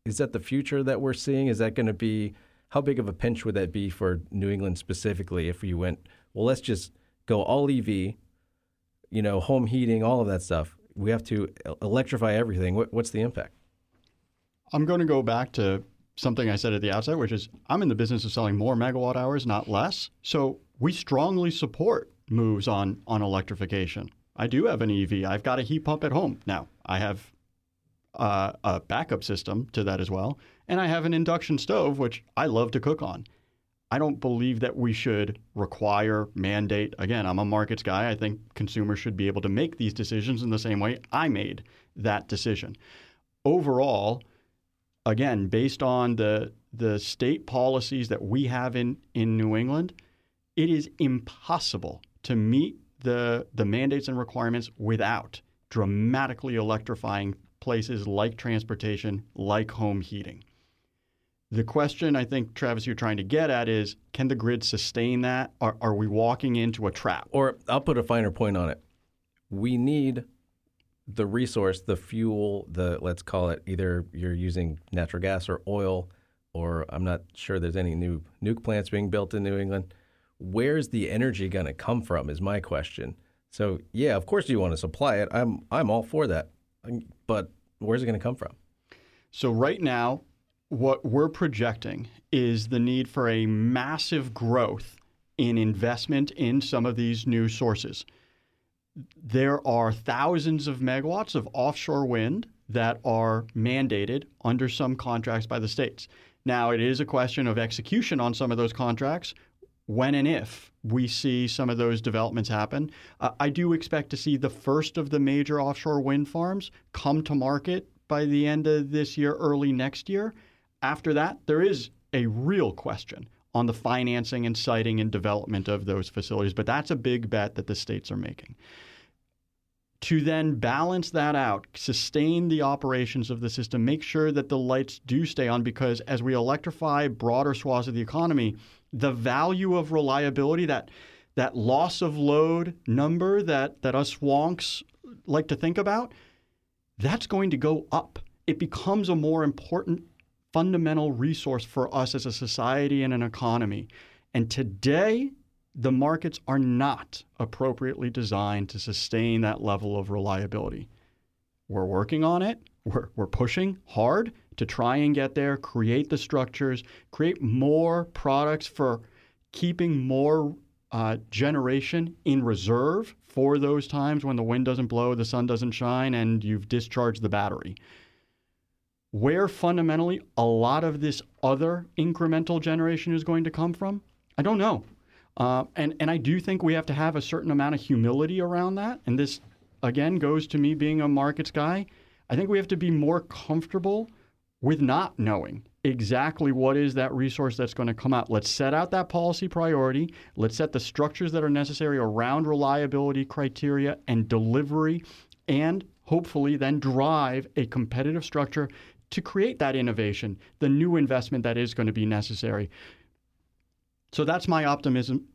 is that the future that we're seeing? Is that going to be how big of a pinch would that be for New England specifically if we went, well, let's just go all EV, you know, home heating, all of that stuff. We have to electrify everything. What, what's the impact? I'm going to go back to something I said at the outset, which is I'm in the business of selling more megawatt hours, not less. So we strongly support moves on on electrification. I do have an EV. I've got a heat pump at home. Now, I have uh, a backup system to that as well. And I have an induction stove, which I love to cook on. I don't believe that we should require, mandate. Again, I'm a markets guy. I think consumers should be able to make these decisions in the same way I made that decision. Overall, again, based on the the state policies that we have in, in New England, it is impossible to meet the the mandates and requirements without dramatically electrifying places like transportation, like home heating. The question I think, Travis, you're trying to get at is can the grid sustain that? Are, are we walking into a trap? Or I'll put a finer point on it. We need the resource, the fuel, the let's call it either you're using natural gas or oil, or I'm not sure there's any new nuke plants being built in New England. Where's the energy going to come from? Is my question. So yeah, of course you want to supply it. I'm I'm all for that, but where's it going to come from? So, right now, what we're projecting is the need for a massive growth in investment in some of these new sources. There are thousands of megawatts of offshore wind that are mandated under some contracts by the states. Now, it is a question of execution on some of those contracts when and if we see some of those developments happen. Uh, I do expect to see the first of the major offshore wind farms come to market by the end of this year, early next year. After that, there is a real question on the financing and siting and development of those facilities, but that's a big bet that the states are making. To then balance that out, sustain the operations of the system, make sure that the lights do stay on, because as we electrify broader swaths of the economy, the value of reliability, that that loss of load number that, that us wonks like to think about, that's going to go up. It becomes a more important fundamental resource for us as a society and an economy. And today, the markets are not appropriately designed to sustain that level of reliability. We're working on it. We're, we're pushing hard to try and get there, create the structures, create more products for keeping more uh, generation in reserve for those times when the wind doesn't blow, the sun doesn't shine, and you've discharged the battery. Where fundamentally a lot of this other incremental generation is going to come from, I don't know. Uh, and, and I do think we have to have a certain amount of humility around that. And this, again, goes to me being a markets guy. I think we have to be more comfortable with not knowing exactly what is that resource that's going to come out. Let's set out that policy priority. Let's set the structures that are necessary around reliability criteria and delivery, and hopefully then drive a competitive structure to create that innovation, the new investment that is going to be necessary. So that's my optimism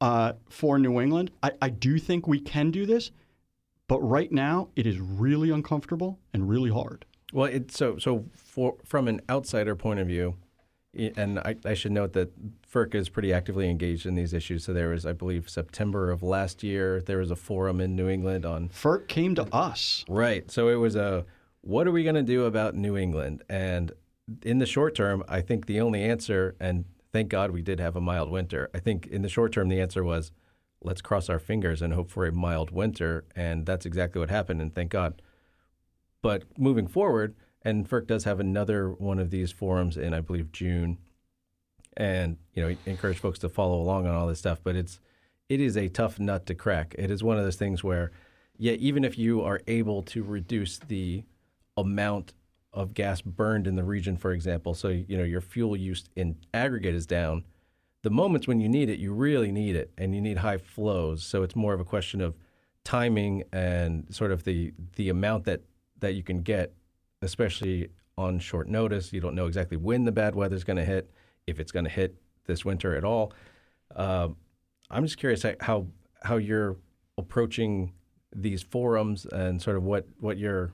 uh, for New England. I, I do think we can do this, but right now it is really uncomfortable and really hard. Well, it, so so for from an outsider point of view, and I, I, should note that FERC is pretty actively engaged in these issues. So there was, I believe, September of last year, there was a forum in New England on FERC came to us. Right. So it was a what are we going to do about New England? And in the short term, I think the only answer, and thank God we did have a mild winter. I think in the short term, the answer was let's cross our fingers and hope for a mild winter, and that's exactly what happened. And thank God. But moving forward, and FERC does have another one of these forums in, I believe, June, and you know, encourage folks to follow along on all this stuff. But it's it is a tough nut to crack. It is one of those things where, yeah, even if you are able to reduce the amount of gas burned in the region, for example, so you know your fuel use in aggregate is down. The moments when you need it, you really need it, and you need high flows. So it's more of a question of timing and sort of the the amount that that you can get, especially on short notice. You don't know exactly when the bad weather is going to hit, if it's going to hit this winter at all. Uh, I'm just curious how how you're approaching these forums and sort of what what your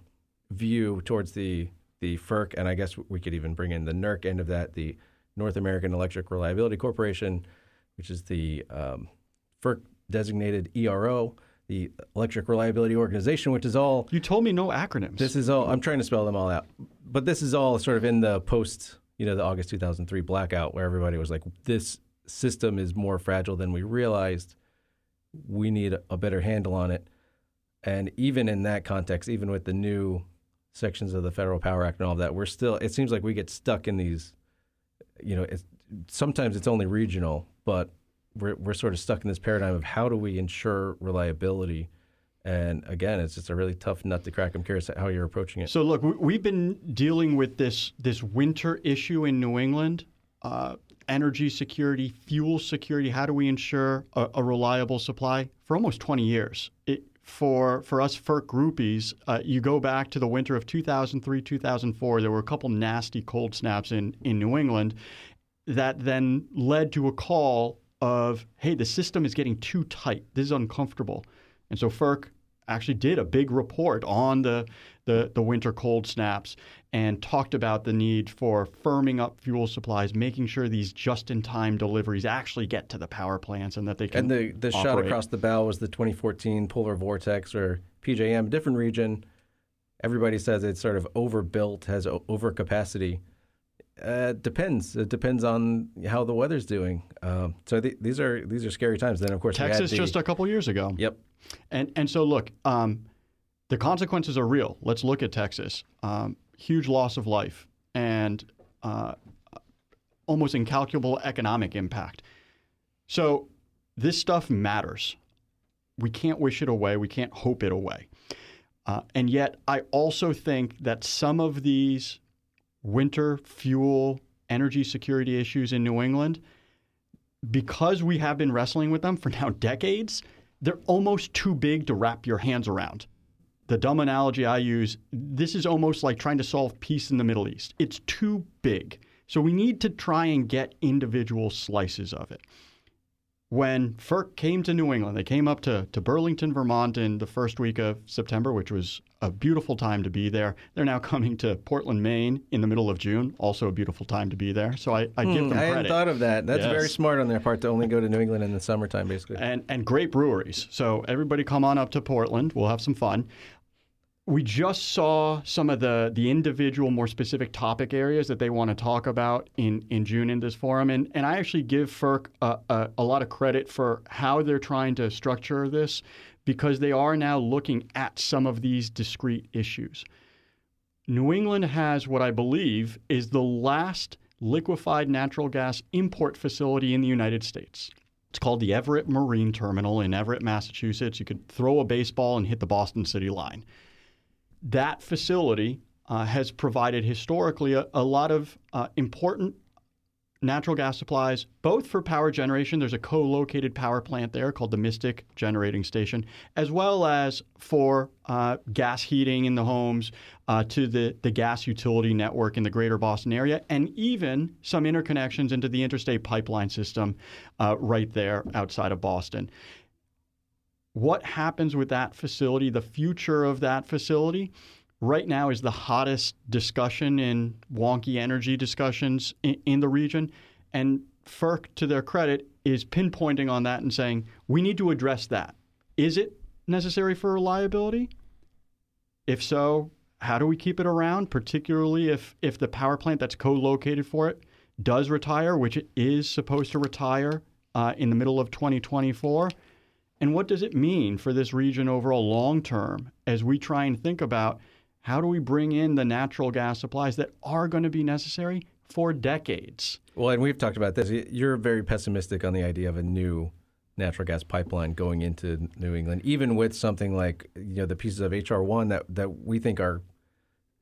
view towards the the FERC and I guess we could even bring in the NERC end of that, the North American Electric Reliability Corporation, which is the um, FERC designated ERO the Electric Reliability Organization, which is all. You told me no acronyms. This is all. I'm trying to spell them all out, but this is all sort of in the post, you know, the August 2003 blackout, where everybody was like, "This system is more fragile than we realized. We need a better handle on it." And even in that context, even with the new sections of the Federal Power Act and all of that, we're still. It seems like we get stuck in these. You know, it's, sometimes it's only regional, but we're, we're sort of stuck in this paradigm of how do we ensure reliability. And again, it's just a really tough nut to crack. I'm curious how you're approaching it. So, look, we've been dealing with this this winter issue in New England. Uh, energy security, fuel security. How do we ensure a, a reliable supply for almost 20 years? It, for for us FERC groupies, uh, you go back to the winter of 2003, 2004. There were a couple nasty cold snaps in in New England that then led to a call of, hey, the system is getting too tight. This is uncomfortable. And so FERC actually did a big report on the, the, the winter cold snaps and talked about the need for firming up fuel supplies, making sure these just-in-time deliveries actually get to the power plants and that they can. And the, the shot across the bow was the 2014 polar vortex or PJM, different region. Everybody says it's sort of overbuilt, has overcapacity. Uh, depends. It depends on how the weather's doing. Um, so th- these are these are scary times. Then of course Texas the, just a couple years ago. Yep. And and so look, um, the consequences are real. Let's look at Texas. Um, huge loss of life and uh, almost incalculable economic impact. So this stuff matters. We can't wish it away. We can't hope it away. Uh, and yet, I also think that some of these winter fuel energy security issues in New England, because we have been wrestling with them for now decades, they're almost too big to wrap your hands around. The dumb analogy I use this is almost like trying to solve peace in the Middle East. It's too big. So we need to try and get individual slices of it. When FERC came to New England, they came up to, to Burlington, Vermont in the first week of September, which was a beautiful time to be there. They're now coming to Portland, Maine in the middle of June. Also a beautiful time to be there. So I, I give them Hmm, I credit. hadn't thought of that. That's very smart on their part to only go to New England in the summertime, basically. and and great breweries. So everybody come on up to Portland. We'll have some fun. We just saw some of the the individual, more specific topic areas that they want to talk about in, in June in this forum, and and I actually give FERC a, a, a lot of credit for how they're trying to structure this, because they are now looking at some of these discrete issues. New England has what I believe is the last liquefied natural gas import facility in the United States. It's called the Everett Marine Terminal in Everett, Massachusetts. You could throw a baseball and hit the Boston City line. That facility uh, has provided historically a, a lot of uh, important natural gas supplies, both for power generation. There's a co located power plant there called the Mystic Generating Station, as well as for uh, gas heating in the homes uh, to the, the gas utility network in the greater Boston area, and even some interconnections into the interstate pipeline system uh, right there outside of Boston. What happens with that facility, the future of that facility? right now is the hottest discussion in wonky energy discussions in, in, the region. And FERC, to their credit, is pinpointing on that and saying, we need to address that. Is it necessary for reliability? If so, how do we keep it around, particularly if, if the power plant that's co located for it does retire, which it is supposed to retire uh, in the middle of 2024? And what does it mean for this region overall long term as we try and think about how do we bring in the natural gas supplies that are going to be necessary for decades? Well, and we've talked about this. You're very pessimistic on the idea of a new natural gas pipeline going into New England, even with something like you know the pieces of HR one that that we think are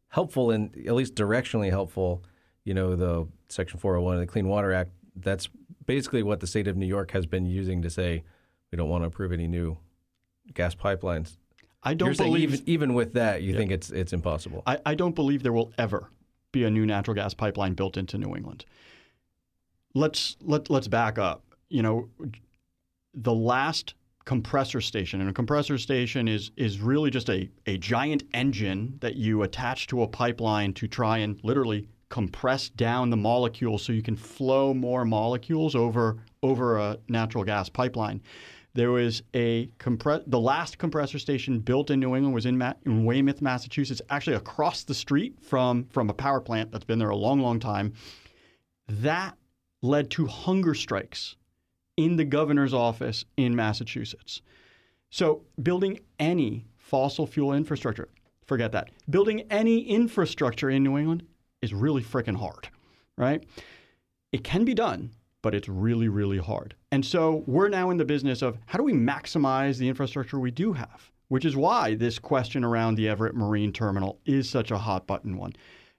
helpful and at least directionally helpful. You know, the Section 401 of the Clean Water Act. That's basically what the state of New York has been using to say we don't want to approve any new gas pipelines. I don't You're believe even, even with that, you yeah. think it's it's impossible. I, I don't believe there will ever be a new natural gas pipeline built into New England. Let's let let's back up. You know, the last compressor station, and a compressor station is is really just a, a giant engine that you attach to a pipeline to try and literally compress down the molecules so you can flow more molecules over over a natural gas pipeline. There was a compress the last compressor station built in New England was in, Ma- in Weymouth, Massachusetts, actually across the street from from a power plant that's been there a long, long time. That led to hunger strikes in the governor's office in Massachusetts. So building any fossil fuel infrastructure, forget that. Building any infrastructure in New England is really freaking hard, right? It can be done, but it's really, really hard. And so we're now in the business of how do we maximize the infrastructure we do have, which is why this question around the Everett Marine Terminal is such a hot button one.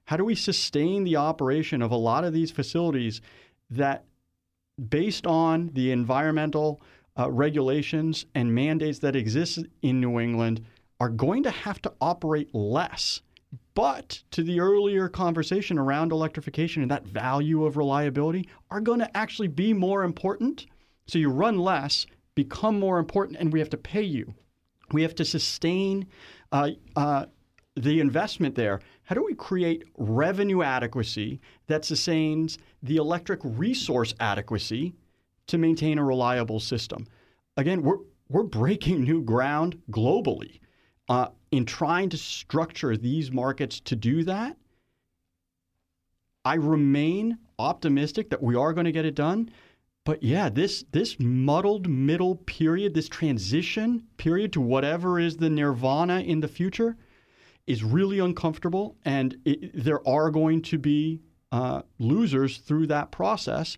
How do we sustain the operation of a lot of these facilities that, based on the environmental uh, regulations and mandates that exist in New England, are going to have to operate less? But to the earlier conversation around electrification and that value of reliability are going to actually be more important. So you run less, become more important, and we have to pay you. We have to sustain uh, uh, the investment there. How do we create revenue adequacy that sustains the electric resource adequacy to maintain a reliable system? Again, we're, we're breaking new ground globally. Uh, in trying to structure these markets to do that, I remain optimistic that we are going to get it done. But yeah, this this muddled middle period, this transition period to whatever is the nirvana in the future, is really uncomfortable, and it, there are going to be uh, losers through that process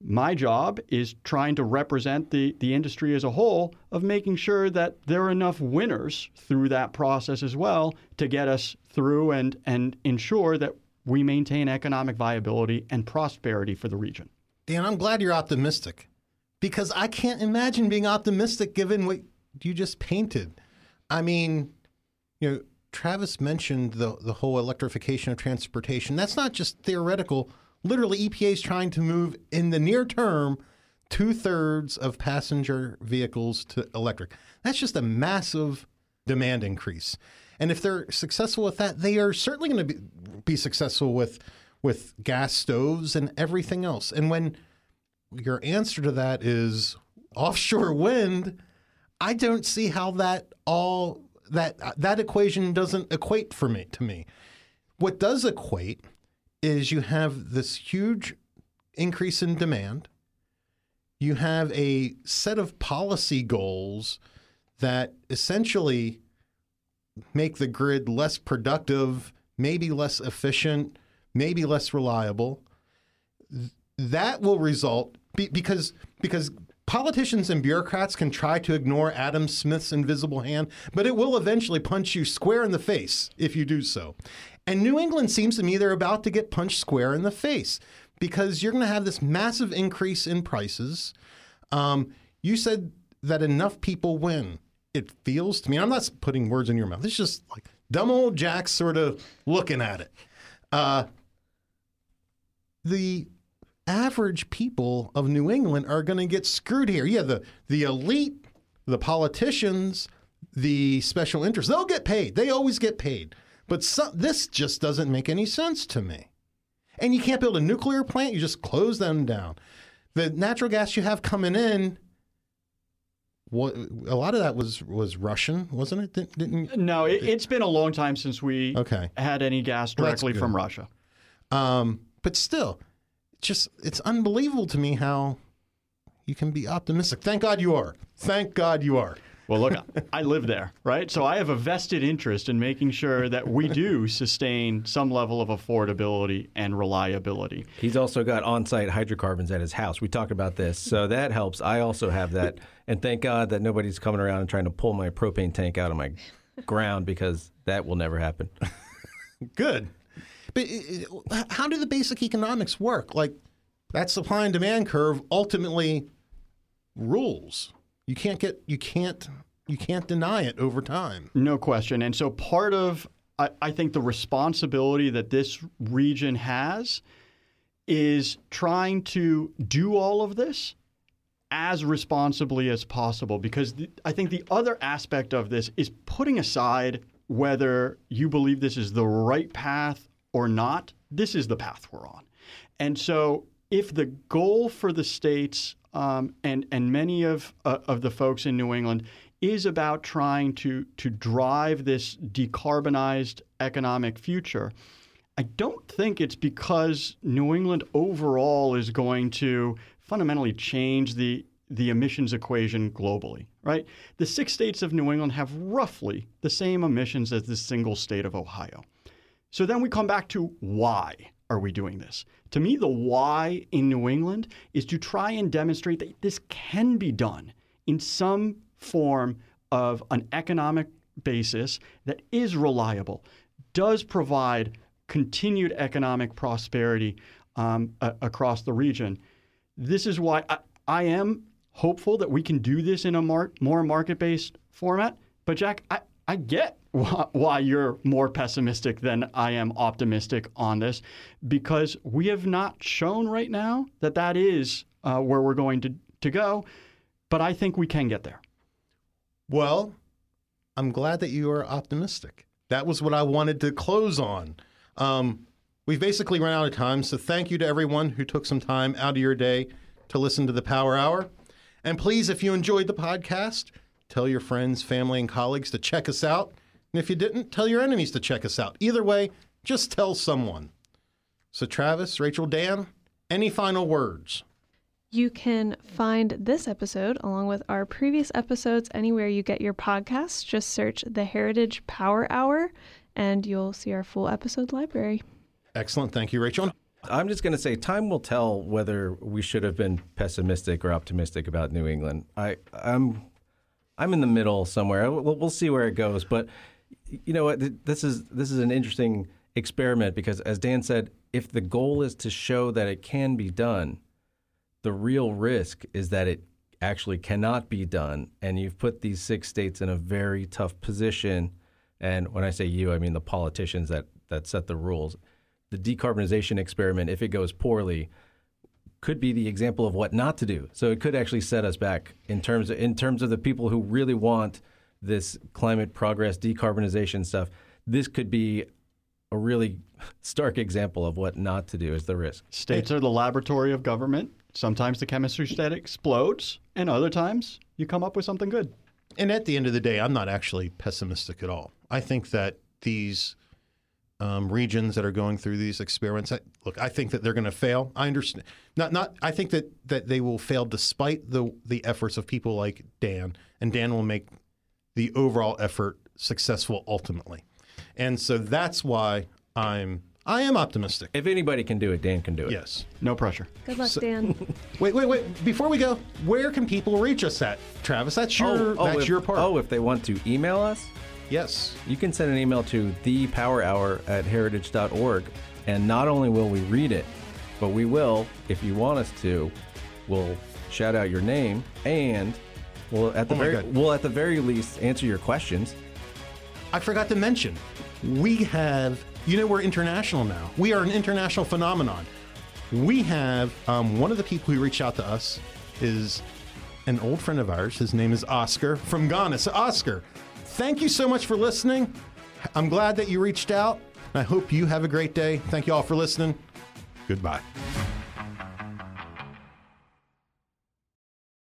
my job is trying to represent the, the industry as a whole of making sure that there are enough winners through that process as well to get us through and, and ensure that we maintain economic viability and prosperity for the region. Dan, I'm glad you're optimistic because I can't imagine being optimistic given what you just painted. I mean, you know, Travis mentioned the, the whole electrification of transportation. That's not just theoretical literally EPA is trying to move in the near term two thirds of passenger vehicles to electric. That's just a massive demand increase. And if they're successful with that, they are certainly going to be, be successful with with gas stoves and everything else. And when your answer to that is offshore wind, I don't see how that all that that equation doesn't equate for me to me. What does equate is you have this huge increase in demand. You have a set of policy goals that essentially make the grid less productive, maybe less efficient, maybe less reliable. That will result because because politicians and bureaucrats can try to ignore Adam Smith's invisible hand, but it will eventually punch you square in the face if you do so. And New England seems to me they're about to get punched square in the face because you're going to have this massive increase in prices. Um, you said that enough people win. It feels to me, I'm not putting words in your mouth. It's just like dumb old Jack sort of looking at it. Uh, the average people of New England are going to get screwed here. Yeah, the the elite, the politicians, the special interests, they'll get paid. They always get paid. But some, this just doesn't make any sense to me. And you can't build a nuclear plant, you just close them down. The natural gas you have coming in, what, a lot of that was was Russian, wasn't it? Didn't, didn't no, it, has been a long time since we okay. had any gas directly well, from Russia. Um, but still, just it's unbelievable to me how you can be optimistic. Thank God you are. Thank God you are. Well, look, I live there, right? So I have a vested interest in making sure that we do sustain some level of affordability and reliability. He's also got on site hydrocarbons at his house. We talked about this. So that helps. I also have that. And thank God that nobody's coming around and trying to pull my propane tank out of my ground because that will never happen. Good. But uh, uh, how do the basic economics work? Like that supply and demand curve ultimately rules. You can't get you can't you can't deny it over time. No question. And so part of I, I think the responsibility that this region has is trying to do all of this as responsibly as possible because the, I think the other aspect of this is putting aside whether you believe this is the right path or not, this is the path we're on. And so, if the goal for the states um, and and many of uh, of the folks in New England is about trying to to drive this decarbonized economic future, I don't think it's because New England overall is going to fundamentally change the the emissions equation globally, right? The six states of New England have roughly the same emissions as the single state of Ohio. So then we come back to why are we doing this? To me, the why in New England is to try and demonstrate that this can be done in some form of an economic basis that is reliable, does provide continued economic prosperity um, a- across the region. This is why I, I, am hopeful that we can do this in a mar- more market based format. But, Jack, I, I get why you're more pessimistic than I am optimistic on this, because we have not shown right now that that is uh, where we're going to, to go. But I think we can get there. Well, I'm glad that you are optimistic. That was what I wanted to close on. Um, we've basically run out of time, so thank you to everyone who took some time out of your day to listen to the Power Hour. And please, if you enjoyed the podcast, tell your friends, family, and colleagues to check us out. And if you didn't, tell your enemies to check us out. Either way, just tell someone. So, Travis, Rachael, Dan, any final words? You can find this episode along with our previous episodes anywhere you get your podcasts. Just search the Heritage Power Hour and you'll see our full episode library. Excellent. Thank you, Rachael. I'm just going to say time will tell whether we should have been pessimistic or optimistic about New England. I, I'm I'm in the middle somewhere. We'll, we'll see where it goes, but you know what? This is this is an interesting experiment because, as Dan said, if the goal is to show that it can be done, the real risk is that it actually cannot be done, and you've put these six states in a very tough position. And when I say you, I mean the politicians that that set the rules. The decarbonization experiment, if it goes poorly, could be the example of what not to do. So it could actually set us back in terms of, in terms of the people who really want this climate progress, decarbonization stuff, this could be a really stark example of what not to do is the risk. States are the laboratory of government. Sometimes the chemistry stat explodes, and other times you come up with something good. And at the end of the day, I'm not actually pessimistic at all. I think that these um, regions that are going through these experiments, I, look, I think that they're going to fail. I understand. Not, not. I think that that they will fail despite the the efforts of people like Dan, and Dan will make the overall effort successful ultimately. And so that's why I'm I am optimistic. If anybody can do it, Dan can do it. Yes. No pressure. Good luck, Dan. Wait, wait, wait. Before we go, where can people reach us at, Travis? That's your that's if, your part. Oh, if they want to email us, yes. you can send an email to thepowerhour at heritage.org. And not only will we read it, but we will, if you want us to, we'll shout out your name and we'll at the Oh very we'll at the very least answer your questions. I forgot to mention, we have, you know, we're international now. We are an international phenomenon. We have um, one of the people who reached out to us is an old friend of ours. His name is Oscar from Ghana. So, Oscar, thank you so much for listening. I'm glad that you reached out. I hope you have a great day. Thank you all for listening. Goodbye.